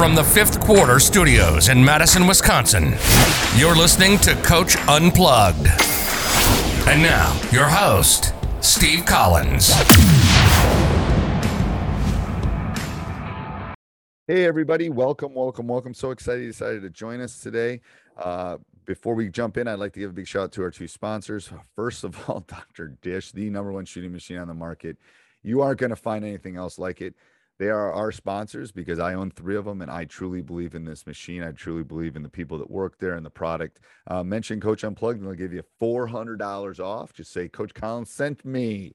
From the fifth quarter studios in Madison, Wisconsin, you're listening to Coach Unplugged. And now, your host, Steve Collins. Hey, everybody. Welcome, welcome, welcome. So excited you decided to join us today. Uh, before we jump in, I'd like to give a big shout out to our two sponsors. First of all, Dr. Dish, the number one shooting machine on the market. You aren't going to find anything else like it. They are our sponsors because I own three of them and I truly believe in this machine. I truly believe in the people that work there and the product. Uh, mention Coach Unplugged and they'll give you $400 off. Just say, Coach Collins sent me.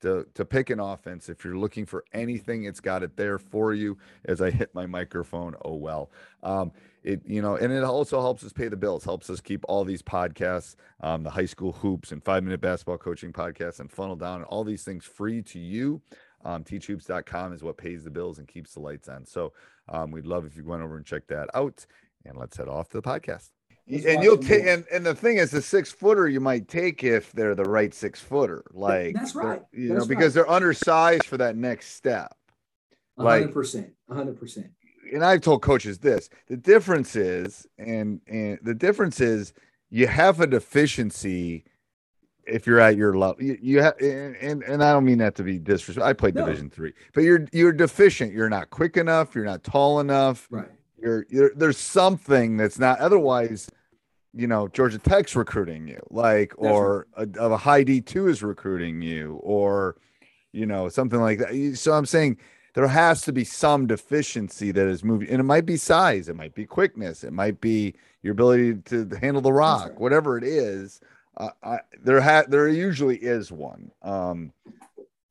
to, to pick an offense. If you're looking for anything, it's got it there for you. As I hit my microphone, oh well. Um, it you know, and it also helps us pay the bills. Helps us keep all these podcasts, um, the high school hoops and five minute basketball coaching podcasts, and funnel down and all these things free to you. Um, teachhoops.com is what pays the bills and keeps the lights on. So um, we'd love if you went over and check that out. And let's head off to the podcast and you'll take and, and the thing is the six footer you might take if they're the right six footer like that's right. you that's know because they're undersized for that next step. 100% 100% and i've told coaches this the difference is and and the difference is you have a deficiency if you're at your level you, you have and, and, and i don't mean that to be disrespectful i played no. division three but you're you're deficient. You're not quick enough you're not tall enough. Right you're, you're there's something that's not otherwise you know georgia tech's recruiting you like or a, a high d2 is recruiting you or you know something like that. So i'm saying there has to be some deficiency that is moving and it might be size it might be quickness it might be your ability to handle the rock right. whatever it is. Uh, I, there ha- there usually is one um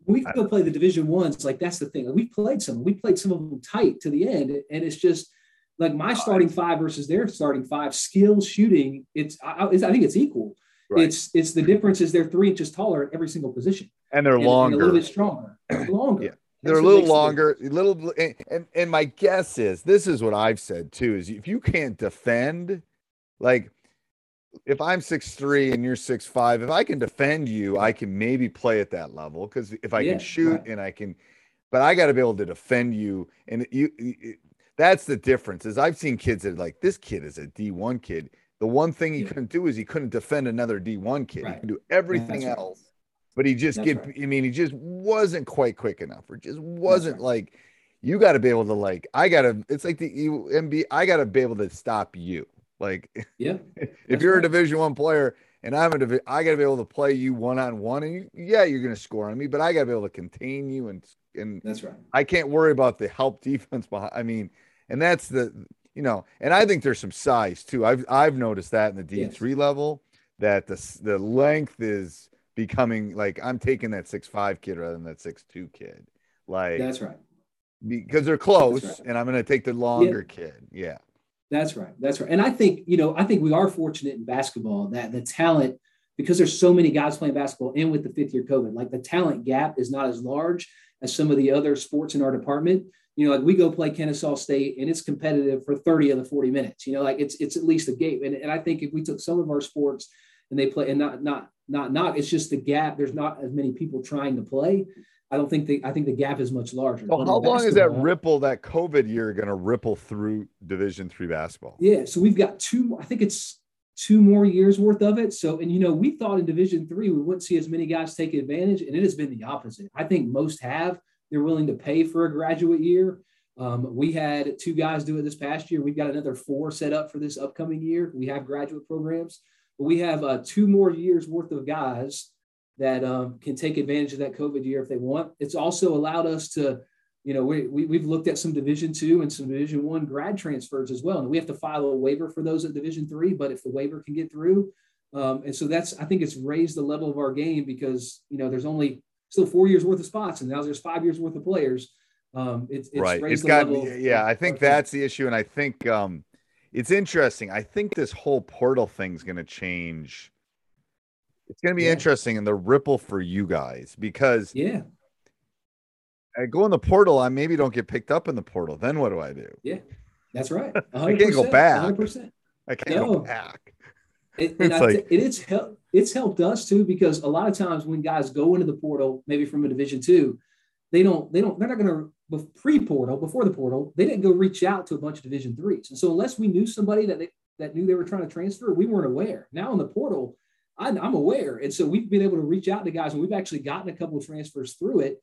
we go play the division ones like that's the thing. We played some we played some of them tight to the end and it's just like my starting five versus their starting five, skills shooting, it's I, I think it's equal. Right. It's it's the difference is they're three inches taller at every single position, and they're and, longer, and a little bit stronger, longer. Yeah. They're That's a little longer, a little, and, and and my guess is this is what I've said too: is if you can't defend, like if I'm six three and you're six five, if I can defend you, I can maybe play at that level because if I yeah, can shoot right. and I can, but I got to be able to defend you. And you, that's the difference. Is I've seen kids that like this kid is a D1 kid. The one thing he yeah. couldn't do is he couldn't defend another D1 kid. Right. He can do everything else, but he just get. Right. I mean, he just wasn't quite quick enough, or just wasn't like. You got to be able to like. I got to. It's like the MB. I got to be able to stop you. Like, yeah. if you're a Division One player and I'm gonna I gotta be able to play you one on one, and you, yeah, you're gonna score on me, but I gotta be able to contain you and and that's right. I can't worry about the help defense behind. I mean, and that's the you know, and I think there's some size too. I've I've noticed that in the D three yes. level that the the length is becoming like I'm taking that six five kid rather than that six two kid. Like that's right. Because they're close, right. and I'm going to take the longer yeah. kid. Yeah. That's right. That's right. And I think, you know, I think we are fortunate in basketball that the talent, because there's so many guys playing basketball and with the fifth year COVID, like the talent gap is not as large as some of the other sports in our department. You know, like we go play Kennesaw State and it's competitive for 30 of the 40 minutes. You know, like it's it's at least a game. And, and I think if we took some of our sports and they play and not not not not, it's just the gap. There's not as many people trying to play. I don't think the I think the gap is much larger. Well, how long is that ripple that COVID year going to ripple through Division three basketball? Yeah, so we've got two. I think it's two more years worth of it. So, and you know, we thought in Division three we wouldn't see as many guys take advantage, and it has been the opposite. I think most have. They're willing to pay for a graduate year. Um, we had two guys do it this past year. We've got another four set up for this upcoming year. We have graduate programs, but we have uh, two more years worth of guys that um, can take advantage of that COVID year if they want. It's also allowed us to, you know, we, we, have looked at some Division two and some Division one grad transfers as well. And we have to file a waiver for those at Division three, but if the waiver can get through, um, and so that's, I think it's raised the level of our game because, you know, there's only still four years worth of spots and now there's five years worth of players. Um, it's, it's right. It's got, yeah, I think that's the issue. And I think um, it's interesting. I think this whole portal thing's going to change it's going to be yeah. interesting in the ripple for you guys because yeah, I go in the portal. I maybe don't get picked up in the portal. Then what do I do? Yeah, that's right. I can't go back. 100%. I can't no. go back. It, it's like, it, it's helped. It's helped us too because a lot of times when guys go into the portal, maybe from a Division two, they don't. They don't. They're not going to pre-portal before the portal. They didn't go reach out to a bunch of Division threes, and so unless we knew somebody that they, that knew they were trying to transfer, we weren't aware. Now in the portal, I, I'm aware. And so we've been able to reach out to guys, and we've actually gotten a couple of transfers through it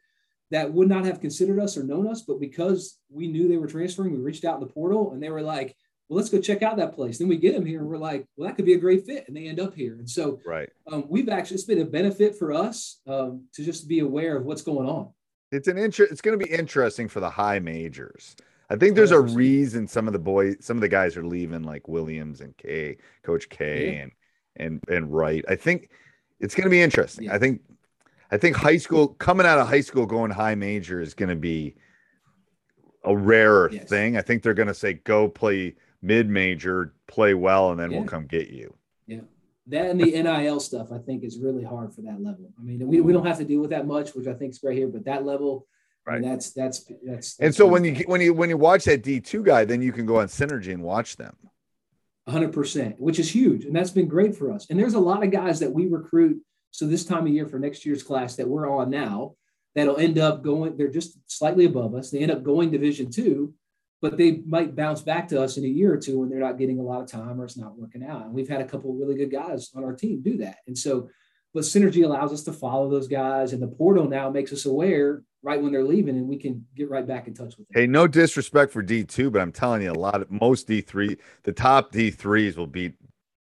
that would not have considered us or known us. But because we knew they were transferring, we reached out in the portal and they were like, well, let's go check out that place. Then we get them here and we're like, well, that could be a great fit. And they end up here. And so right. Um, we've actually, it's been a benefit for us um, to just be aware of what's going on. It's an interest. It's going to be interesting for the high majors. I think there's a reason some of the boys, some of the guys are leaving, like Williams and K, Coach K, yeah. and and and Wright. I think it's going to be interesting. Yeah. I think I think high school coming out of high school going high major is going to be a rarer yes. thing. I think they're going to say go play mid major, play well, and then yeah. we'll come get you. Yeah. That and the NIL stuff, I think, is really hard for that level. I mean, we, we don't have to deal with that much, which I think is great here, but that level, right? I mean, that's, that's that's that's. And so when you when you when you watch that D two guy, then you can go on Synergy and watch them. 100%, which is huge. And that's been great for us. And there's a lot of guys that we recruit. So this time of year for next year's class that we're on now, that'll end up going, they're just slightly above us. They end up going division two, but they might bounce back to us in a year or two when they're not getting a lot of time or it's not working out. And we've had a couple really good guys on our team do that. And so, but synergy allows us to follow those guys. And the portal now makes us aware right when they're leaving and we can get right back in touch with them. Hey, no disrespect for D2, but I'm telling you a lot of most D3, the top D3s will beat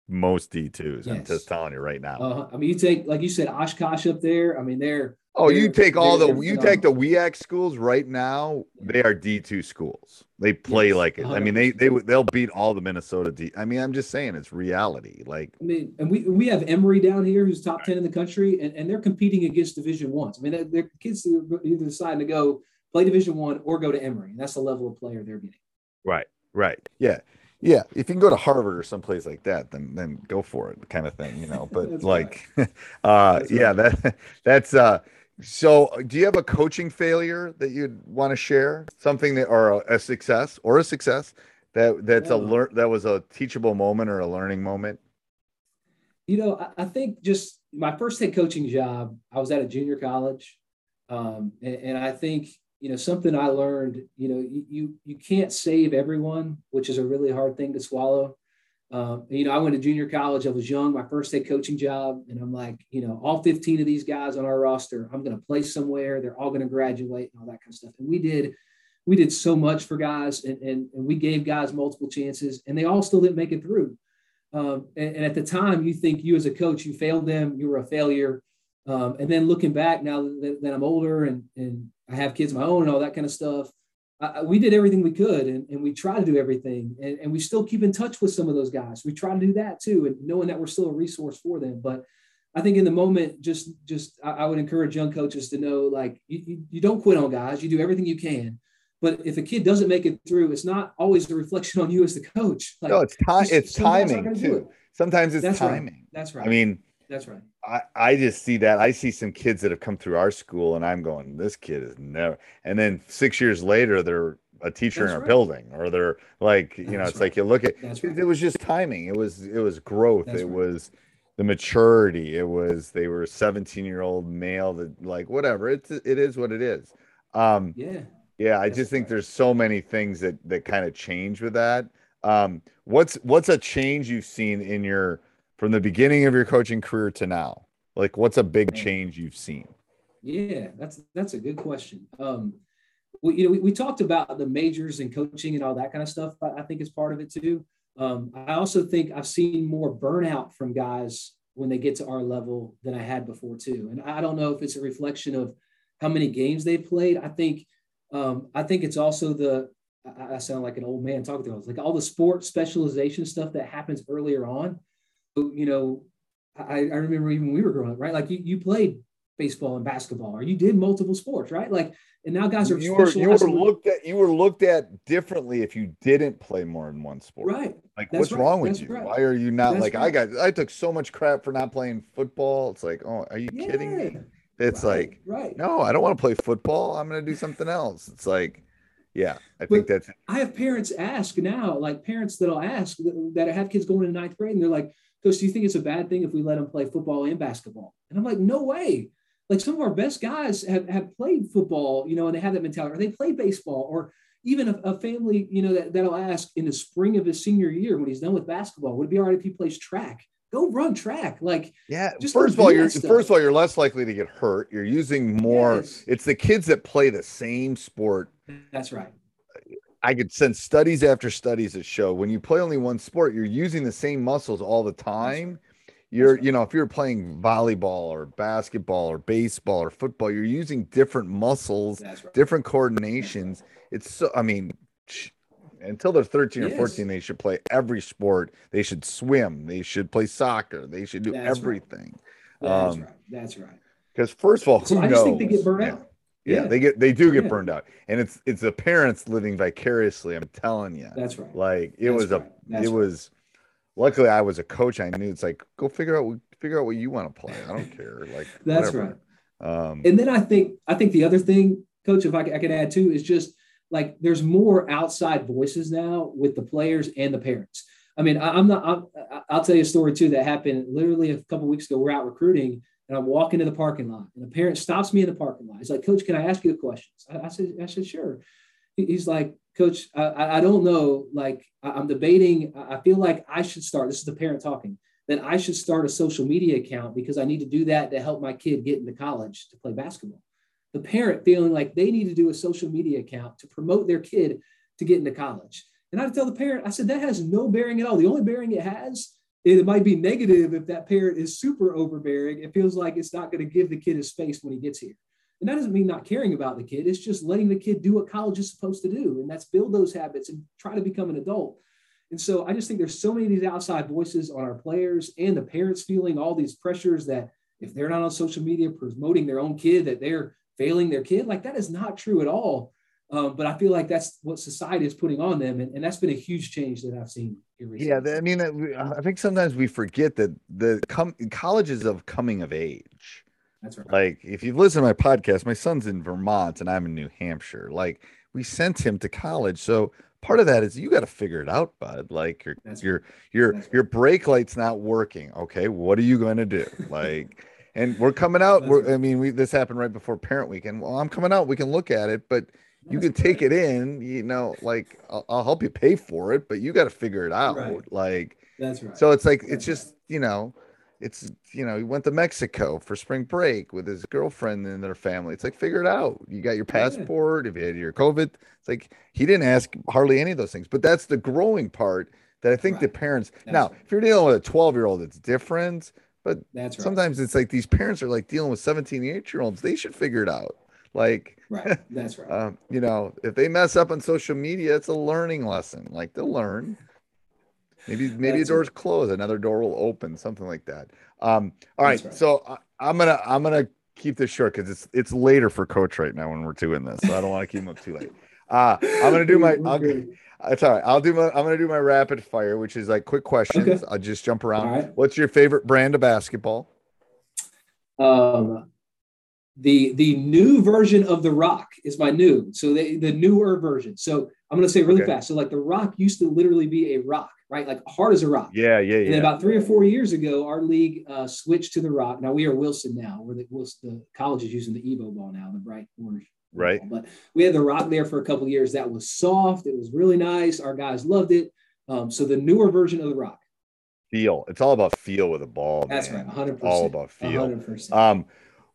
most D2s. Yes. I'm just telling you right now. Uh, I mean, you take like you said, Oshkosh up there. I mean, they're Oh, you take all the you take the WIAC schools right now. They are D two schools. They play yes, like it. I mean, they they they'll beat all the Minnesota D. I mean, I'm just saying it's reality. Like I mean, and we we have Emory down here who's top ten in the country, and, and they're competing against Division ones. I mean, they're, they're kids either deciding to go play Division one or go to Emory, and that's the level of player they're getting. Right. Right. Yeah. Yeah, if you can go to Harvard or someplace like that, then then go for it, kind of thing, you know. But like, right. uh, that's yeah, right. that that's uh, so, do you have a coaching failure that you'd want to share? Something that, or a, a success, or a success that that's a learn that was a teachable moment or a learning moment? You know, I, I, think just my first head coaching job, I was at a junior college, um, and, and, I think you know something I learned. You know, you, you you can't save everyone, which is a really hard thing to swallow. Um, you know, I went to junior college. I was young, my first day coaching job, and I'm like, you know, all 15 of these guys on our roster, I'm going to play somewhere. They're all going to graduate and all that kind of stuff. And we did, we did so much for guys, and, and and we gave guys multiple chances, and they all still didn't make it through. Um, and, and, at the time, you think you as a coach, you failed them, you were a failure. Um, and then looking back now that, that, I'm older and, and I have kids of my own and all that kind of stuff, I, we did everything we could and, and we try to do everything. And, and we still keep in touch with some of those guys. We try to do that too, and knowing that we're still a resource for them. But I think in the moment, just just I, I would encourage young coaches to know like you, you, you don't quit on guys, you do everything you can but if a kid doesn't make it through, it's not always a reflection on you as the coach. Like, no, it's time. It's timing too. It. Sometimes it's That's timing. Right. That's right. I mean, that's right. I, I just see that. I see some kids that have come through our school, and I'm going, this kid is never. And then six years later, they're a teacher That's in our right. building, or they're like, you That's know, it's right. like you look at. Right. It was just timing. It was it was growth. That's it was the maturity. It was they were a 17 year old male that like whatever. It's it is what it is. Um, yeah. Yeah, I just think there's so many things that that kind of change with that. Um, what's what's a change you've seen in your from the beginning of your coaching career to now? Like, what's a big change you've seen? Yeah, that's that's a good question. Um, we, you know, we, we talked about the majors and coaching and all that kind of stuff. I, I think is part of it too. Um, I also think I've seen more burnout from guys when they get to our level than I had before too. And I don't know if it's a reflection of how many games they've played. I think um, I think it's also the I, I sound like an old man talking to us like all the sport specialization stuff that happens earlier on. You know, I, I remember even when we were growing up, right? Like you, you played baseball and basketball, or you did multiple sports, right? Like, and now guys are you were you were looked at you were looked at differently if you didn't play more than one sport, right? Like, That's what's right. wrong with That's you? Right. Why are you not That's like right. I got? I took so much crap for not playing football. It's like, oh, are you yeah. kidding me? It's like, right? No, I don't want to play football. I'm going to do something else. It's like, yeah, I but think that's. I have parents ask now, like parents that'll ask that have kids going into ninth grade, and they're like, "Coach, do you think it's a bad thing if we let them play football and basketball?" And I'm like, "No way." Like some of our best guys have, have played football, you know, and they have that mentality, or they play baseball, or even a, a family, you know, that, that'll ask in the spring of his senior year when he's done with basketball, would it be all right if he plays track? go run track. Like, yeah, just first of all, you're stuff. first of all, you're less likely to get hurt. You're using more. Yes. It's the kids that play the same sport. That's right. I could send studies after studies that show when you play only one sport, you're using the same muscles all the time. You're, you know, if you're playing volleyball or basketball or baseball or football, you're using different muscles, right. different coordinations. It's so, I mean, until they're 13 or 14 they should play every sport they should swim they should play soccer they should do That's everything right. That's um, right. That's right. Because first of all, who so I knows? just think they get burned yeah. out. Yeah, yeah, they get they do get yeah. burned out, and it's it's the parents living vicariously. I'm telling you. That's right. Like it That's was right. a That's it right. was. Luckily, I was a coach. I knew it's like go figure out figure out what you want to play. I don't care. Like That's whatever. right. Um, and then I think I think the other thing, coach, if I, I could add too, is just like there's more outside voices now with the players and the parents. I mean, I, am not. i will tell you a story too that happened literally a couple weeks ago. We're out recruiting, and I'm walking to the parking lot, and a parent stops me in the parking lot. He's like, "Coach, can I ask you a question?" I, I said, "I said sure." He's like, "Coach, I, I don't know. Like, I'm debating. I feel like I should start. This is the parent talking. That I should start a social media account because I need to do that to help my kid get into college to play basketball." the parent feeling like they need to do a social media account to promote their kid to get into college. And I tell the parent, I said, that has no bearing at all. The only bearing it has, it might be negative if that parent is super overbearing. It feels like it's not going to give the kid his space when he gets here. And that doesn't mean not caring about the kid. It's just letting the kid do what college is supposed to do. And that's build those habits and try to become an adult. And so I just think there's so many of these outside voices on our players and the parents feeling all these pressures that if they're not on social media promoting their own kid, that they're failing their kid. Like that is not true at all. Um, but I feel like that's what society is putting on them, and, and that's been a huge change that I've seen here recently. Yeah, I mean, I think sometimes we forget that the com- colleges of coming of age. That's right. Like if you've listened to my podcast, my son's in Vermont and I'm in New Hampshire. Like we sent him to college, so part of that is you got to figure it out, bud. Like your that's your right. your your, your brake light's not working. Okay, what are you going to do? Like and we're coming out. We're, I mean, we this happened right before parent weekend. Well, I'm coming out. We can look at it, but you can take it in. You know, like I'll, I'll help you pay for it, but you got to figure it out. Right. Like that's right. So it's like it's just you know, it's you know, he went to Mexico for spring break with his girlfriend and their family. It's like figure it out. You got your passport. If you had your COVID, it's like he didn't ask hardly any of those things. But that's the growing part that I think Right. the parents That's now, right. if you're dealing with a 12 year old, it's different. But That's right. sometimes it's like these parents are like dealing with 17, 8 year olds. They should figure it out. Like, Right. That's right. um, you know, if they mess up on social media, it's a learning lesson. Like they'll learn. Maybe maybe a door's closed, another door will open, something like that. Um, all right, right. so I, I'm gonna I'm gonna keep this short because it's it's later for coach right now when we're doing this, so I don't want to keep him up too late. Uh, I'm gonna do my. I'll, it's all right. I'll do my. I'm gonna do my rapid fire, which is like quick questions. Okay. I'll just jump around. Right. What's your favorite brand of basketball? Um, the the new version of the Rock is my new. So the the newer version. So I'm gonna say really Okay. fast. So like the Rock used to literally be a rock, right? Like hard as a rock. Yeah, yeah, yeah. And then about three or four years ago, our league uh, switched to the Rock. Now we are Wilson now. We're the Wilson, the college is using the Evo ball now, the bright orange. Right. ball. But we had the Rock there for a couple of years. That was soft. It was really nice. Our guys loved it. Um, so the newer version of the Rock. Feel. It's all about feel with a ball. That's man. right. 100. All about feel. 100. Um,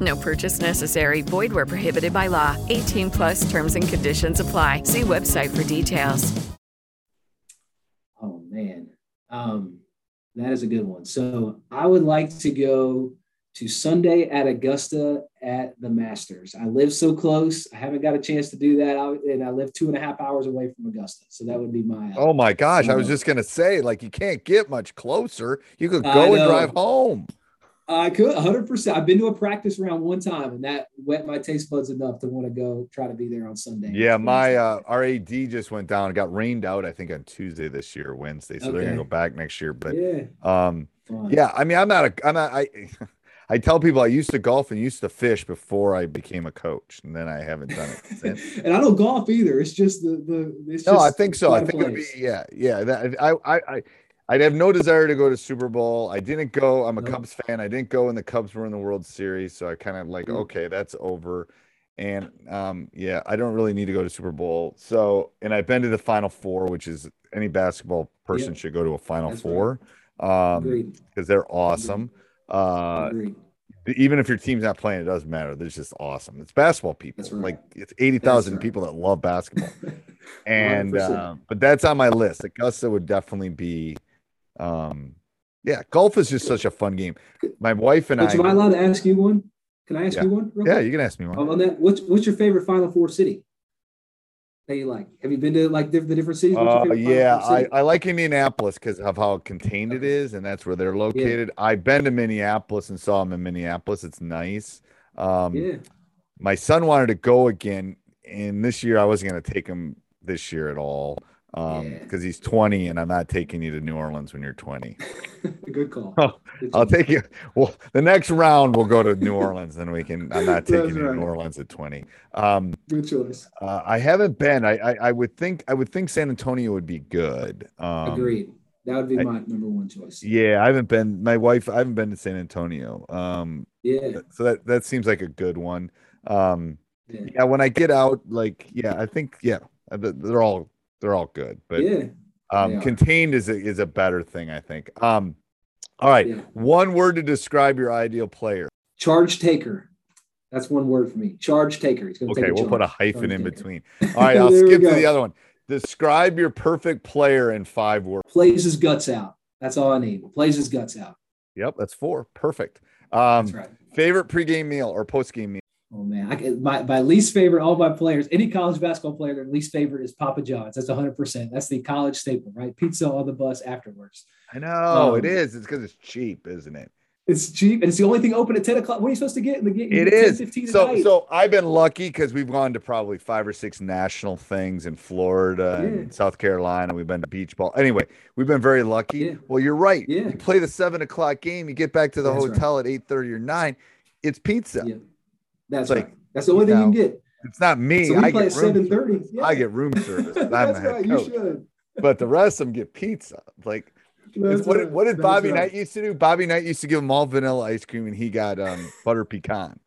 No purchase necessary. Void where prohibited by law. 18 plus terms and conditions apply. See website for details. Oh man, um, that is a good one. So I would like to go to Sunday at Augusta at the Masters. I live so close. I haven't got a chance to do that, I, and I live two and a half hours away from Augusta. So that would be my. Oh my gosh, I was just gonna say, like, you can't get much closer. You could go and drive home. I could 100. percent I've been to a practice round one time, and that whet my taste buds enough to want to go try to be there on Sunday. Yeah, my uh, our AD just went down. It got rained out, I think, on Tuesday this year, Wednesday. So they're gonna go back next year. But yeah, um, fun. yeah, I mean, I'm not a, I'm not, I, I tell people I used to golf and used to fish before I became a coach, and then I haven't done it since. and I don't golf either. It's just the the. It's No, just I think so. I think it'd be yeah, yeah. That I I I I'd have no desire to go to Super Bowl. I didn't go. I'm a Nope. Cubs fan. I didn't go when the Cubs were in the World Series, so I kind of like Mm. okay, that's over. And um, yeah, I don't really need to go to Super Bowl. So, and I've been to the Final Four, which is any basketball person Yeah. should go to a Final That's. Four, um, because they're awesome. Uh, even if your team's not playing, it doesn't matter. They're just awesome. It's basketball people. Right. Like it's eighty thousand right. people that love basketball and uh, but that's on my list. Augusta would definitely be, um, yeah. Golf is just such a fun game. My wife and Coach, am I I, allowed to ask you one? Can I ask Yeah. you one? yeah, quick? you can ask me one. Um, on that, what's what's your favorite Final Four city that you like? Have you been to like the different cities? Uh, yeah, I? I like Indianapolis because of how contained it is, and that's where they're located. I've been to Minneapolis and saw them in Minneapolis. It's nice. Um, yeah, my son wanted to go again, and this year I wasn't going to take him this year at all um Yeah. because he's 20 and I'm not taking you to New Orleans when you're 20. good call. Oh, I'll take you. Well, the next round we'll go to New Orleans, and we can. I'm not taking you to. New Orleans at 20. Um, Good choice. uh, I haven't been. I, I I would think I would think San Antonio would be good. Um, Agreed. That would be I- my number one choice. Yeah, I haven't been. My wife, I haven't been to San Antonio. Um, Yeah, so that that seems like a good one. Um, yeah, yeah, when I get out, like, yeah, I think, yeah, uh, they're all they're all good, but yeah. um, contained is a, is a better thing, I think. Um, all right, Yeah. one word to describe your ideal player. Charge taker. That's one word for me. Charge taker. He's going to Okay, take we'll put a hyphen Charge in taker. between. All right, I'll skip to the other one. Describe your perfect player in five words. Plays his guts out. That's all I need. Plays his guts out. Yep, that's four. Perfect. Um, That's right. favorite pregame meal or postgame meal? Oh man, I my my least favorite, all my players, any college basketball player, their least favorite is Papa John's. That's 100. percent That's the college staple, right? Pizza on the bus afterwards. I know it Um, is. It's because it's cheap, isn't it? It's cheap and it's the only thing open at 10 o'clock. What are you supposed to get in the game? It 10, is. 15 So, night. so I've been lucky because we've gone to probably five or six national things in Florida Yeah. and South Carolina. We've been to beach ball. Anyway, we've been very lucky. Yeah. Well, you're right. Yeah. You play the seven o'clock game. You get back to the That's right. hotel at eight thirty or nine. It's pizza. That's Like. That's the only thing you can get. It's not me. So I get at room 7:30. Yeah. I get room service. I'm That's right. You should. But the rest of them get pizza. Like what, did- what did That's Bobby right. Knight used to do? Bobby Knight used to give them all vanilla ice cream, and he got um, butter pecan.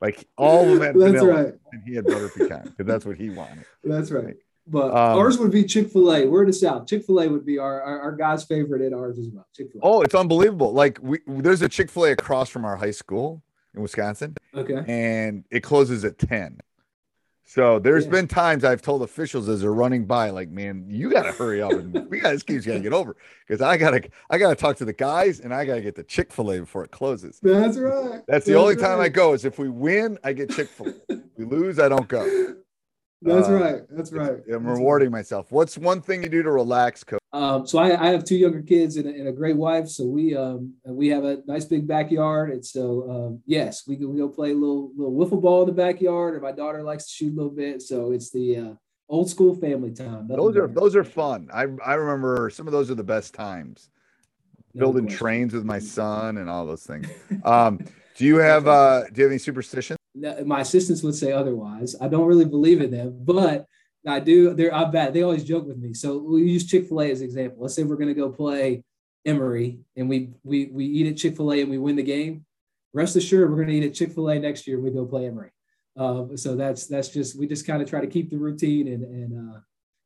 Like all of them had That's vanilla, right. and he had butter pecan because that's what he wanted. That's right. But Um, ours would be Chick Fil A. We're in the South. Chick Fil A would be our, our our guy's favorite and ours as well. Chick Fil A. Oh, it's unbelievable! Like we, there's a Chick Fil A across from our high school in Wisconsin, Okay. and it closes at ten. So there's Yeah. been times I've told officials as they're running by, like, man, you gotta hurry up, and we got this game's gotta get over because I gotta I gotta talk to the guys, and I gotta get the Chick Fil A before it closes. That's right. That's the only time I go is if we win, I get Chick Fil A. we lose, I don't go. That's Uh, right. That's right. I'm That's right. rewarding myself. What's one thing you do to relax, coach? Um, so I, I have two younger kids and a, and a great wife. So we um, we have a nice big backyard, and so um, yes, we can go play a little little wiffle ball in the backyard. And my daughter likes to shoot a little bit, so it's the uh, old school family time. Nothing Those are better. those are fun. I I remember some of those are the best times. No Building question. trains with my son and all those things. Um, do you have uh do you have any superstitions? No, my assistants would say otherwise. I don't really believe in them, but I do. They're I bet they always joke with me. So we use Chick Fil A as an example. Let's say we're going to go play Emory, and we we we eat at Chick Fil A and we win the game. Rest assured, we're going to eat at Chick Fil A next year. when We go play Emory. Um, so that's that's just we just kind of try to keep the routine and and uh,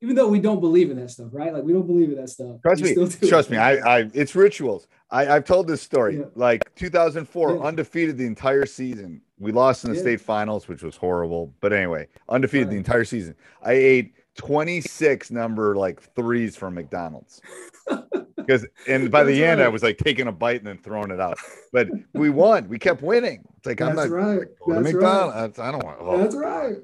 even though we don't believe in that stuff, right? Like we don't believe in that stuff. Trust me, trust it. me. I, I it's rituals. I, I've told this story. Yeah. Like 2004, Yeah. undefeated the entire season. We lost in the state finals, which was horrible. But anyway, undefeated the entire season. I ate 26 number like threes from McDonald's. Because and by the That's end, I was like taking a bite and then throwing it out. But we won. We kept winning. It's like I'm not right. That's McDonald's. I don't want. oh. That's right.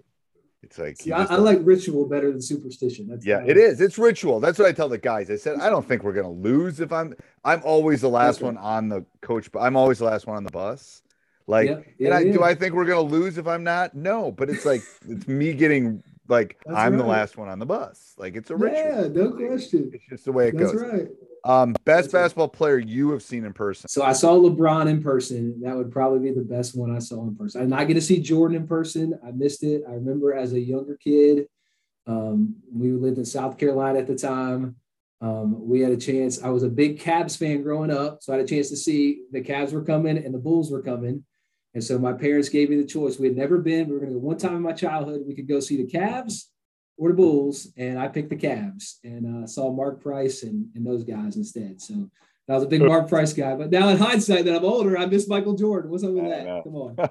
It's like See, I, I like ritual better than superstition. That's yeah, it is. It's ritual. That's what I tell the guys. I said I don't think we're gonna lose if I'm. I'm always the last That's one on the coach. But I'm always the last one on the bus. Like, Yeah, and yeah, do. I think we're gonna lose if I'm not? No, but it's like it's me getting like That's I'm the last one on the bus. Like it's a ritual. Yeah, no question. It's just the way it goes. That's goes. right. Um, best That's right. basketball player you have seen in person. So I saw LeBron in person. That would probably be the best one I saw in person. I did not get to see Jordan in person. I missed it. I remember as a younger kid, um, we lived in South Carolina at the time. Um, we had a chance. I was a big Cavs fan growing up, so I had a chance to see the Cavs were coming and the Bulls were coming. And so my parents gave me the choice. We had never been. We were going to go one time in my childhood. We could go see the Cavs or the Bulls, and I picked the Cavs and uh, saw Mark Price and, and those guys instead. So I was a big Mark Price guy. But now in hindsight, that I'm older, I miss Michael Jordan. What's up with that? Come on.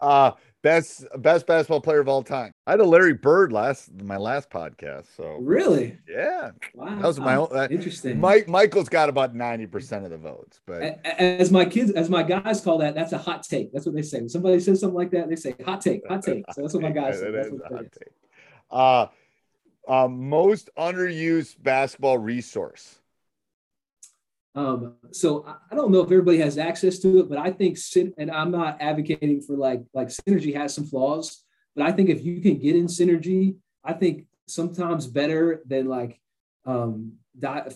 Uh best best basketball player of all time. I had a Larry Bird last my last podcast. So Really? yeah, Wow. that was my own. That, Interesting. Mike Michael's got about ninety percent of the votes, but As my kids, as my guys call that, that's a hot take. That's what they say. When somebody says something like that, they say hot take, hot take. So that's what my guys say. That's what hot take. Uh, um, most underused basketball resource. Um, so I- don't know if everybody has access to it, but I think and I'm not advocating for like like synergy has some flaws, but I think if you can get in synergy, I think sometimes better than like um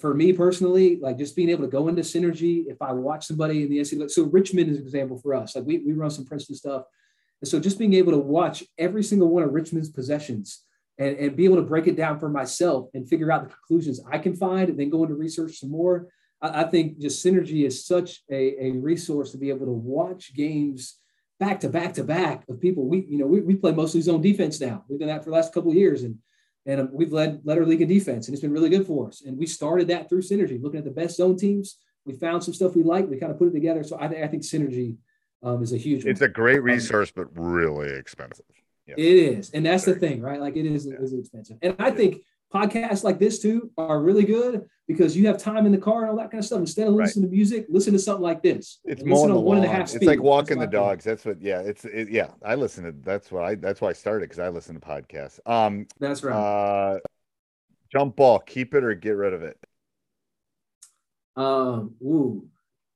for me personally, like just being able to go into synergy. If I watch somebody in the NCAA, so Richmond is an example for us. Like we we run some Princeton stuff, and so just being able to watch every single one of Richmond's possessions and, and be able to break it down for myself and figure out the conclusions I can find, and then go into research some more. I, I think just synergy is such a, a resource to be able to watch games back to back to back of people. We, you know, we, we play mostly zone defense now. We've done that for the last couple of years, and and um, we've led led our league in defense, and it's been really good for us. And we started that through synergy, looking at the best zone teams. We found some stuff we like. We kind of put it together. So I think I think synergy um, is a huge. It's one. a great resource, but really expensive. Yes. It is, and that's the thing, right? Like it is, it is expensive, and I think podcasts like this too are really good because you have time in the car and all that kind of stuff. Instead of Right. listening to music, listen to something like this. It's more listen mowing the on one and a half It's like walking my the dogs. That's what. Yeah, it's it, yeah. I listen to. That's why. I, that's why I started because I listen to podcasts. Um, That's right. uh, jump ball, keep it or get rid of it. Um, ooh,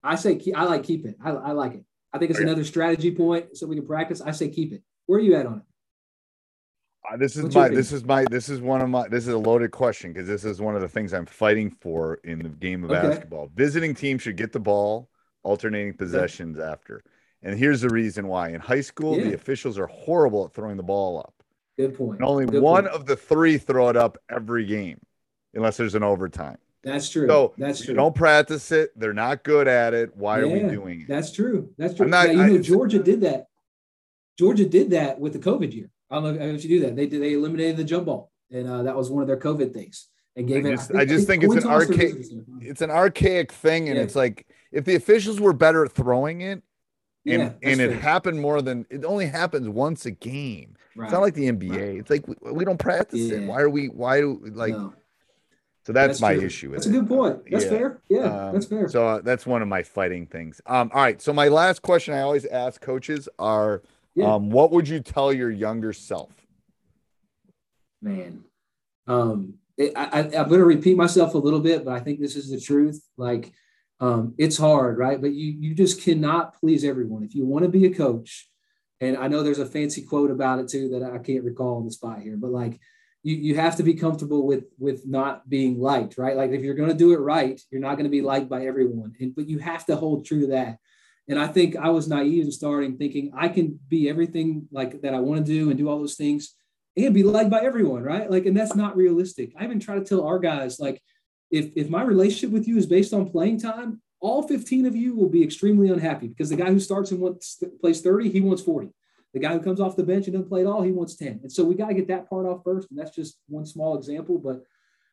I say keep, I like keep it. I, I like it. I think it's Okay. another strategy point so we can practice. I say keep it. Where are you at on it? Uh, this is What's my this is my this is one of my this is a loaded question because this is one of the things I'm fighting for in the game of Okay. basketball. Visiting teams should get the ball, alternating possessions after. And here's the reason why. In high school, Yeah. the officials are horrible at throwing the ball up. Good point. And only Good one point. of the three throw it up every game, unless there's an overtime. That's true. So that's true. don't practice it. They're not good at it. Why are we doing it? That's true. That's true. Not- Now, you I- know, Georgia did that. Georgia did that with the COVID year. I don't know if you do that. They. They eliminated the jump ball, and uh, that was one of their COVID things. And gave I it. just, I just think, coin it's an archaic. It's an archaic thing, and Yeah. it's like if the officials were better at throwing it, and Yeah, that's and it fair. happened more than it only happens once a game. Right. It's not like the NBA. It's like we, we don't practice it. Why are we? Why do like? No, So that's, my true. issue. With That's a good point. That's Yeah. fair. Yeah, Um, that's fair. So uh, that's one of my fighting things. Um, all right. So my last question I always ask coaches are, Yeah. um, what would you tell your younger self? man. Um, it, I, I, I'm going to repeat myself a little bit, but I think this is the truth. Like, um, it's hard, right? But you you just cannot please everyone. If you want to be a coach, and I know there's a fancy quote about it too that I can't recall on the spot here, but like you you have to be comfortable with with not being liked, right? Like if you're going to do it right, you're not going to be liked by everyone, and but you have to hold true to that. And I think I was naive in starting, thinking I can be everything like that I want to do and do all those things and be liked by everyone, right? Like, and that's not realistic. I even try to tell our guys, like, if if my relationship with you is based on playing time, all 15 of you will be extremely unhappy because the guy who starts and wants plays 30, he wants 40. The guy who comes off the bench and doesn't play at all, he wants 10. And so we got to get that part off first. And that's just one small example. But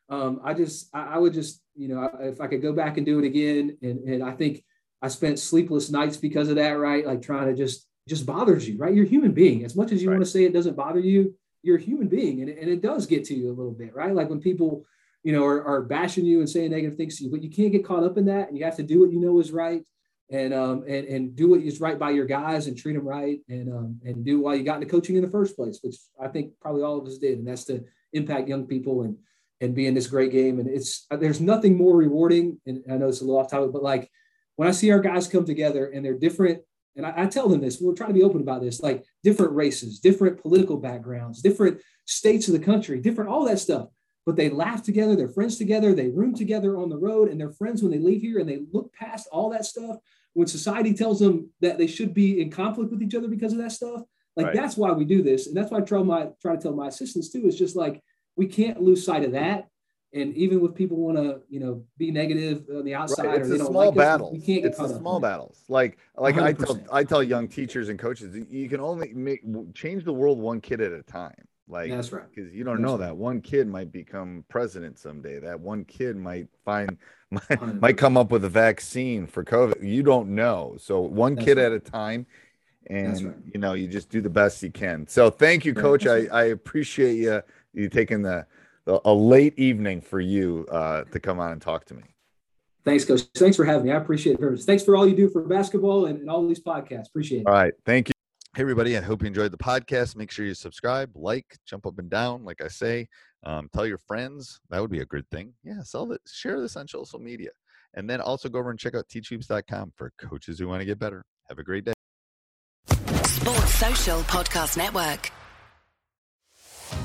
um, I just, I, I would just, you know, if I could go back and do it again, and, and I think I spent sleepless nights because of that, right? Like trying to just, just bothers you, right? You're a human being. As much as you Right. want to say it doesn't bother you, you're a human being and it, and it does get to you a little bit, right? Like when people, you know, are, are bashing you and saying negative things to you, but you can't get caught up in that. And you have to do what you know is right and, um, and, and do what is right by your guys and treat them right. And, um, and do why you got into coaching in the first place, which I think probably all of us did. And that's to impact young people and, and be in this great game. And it's, there's nothing more rewarding. And I know it's a little off topic, but like when I see our guys come together and they're different and I, I, tell them this, we're trying to be open about this, like different races, different political backgrounds, different states of the country, different, all that stuff. But they laugh together, they're friends together, they room together on the road, and they're friends when they leave here and they look past all that stuff. When society tells them that they should be in conflict with each other because of that stuff, like Right. that's why we do this. And that's why I try my try to tell my assistants too, is just like we can't lose sight of that. And even with people want to, you know, be negative on the outside, Right. It's or the they don't small like us, we can't get It's the caught small battles. Like like I tell 100%. I tell young teachers and coaches, you can only make change the world one kid at a time. Like That's right. because you don't That's know right. that one kid might become president someday. That one kid might find might, might come up with a vaccine for COVID. You don't know. So one That's kid right. at a time, and right. you know you just do the best you can. So thank you, Coach. I, I appreciate you you taking the a late evening for you uh, to come on and talk to me. Thanks, Coach. Thanks for having me. I appreciate it very much. Thanks for all you do for basketball and, and all these podcasts. Appreciate it. All right. Thank you. Hey, everybody. I hope you enjoyed the podcast. Make sure you subscribe, like, jump up and down, like I say. Um, tell your friends. That would be a good thing. Yeah, sell it. Share this on social media. And then also go over and check out teachhoops.com for coaches who want to get better. Have a great day. Sports Social Podcast Network.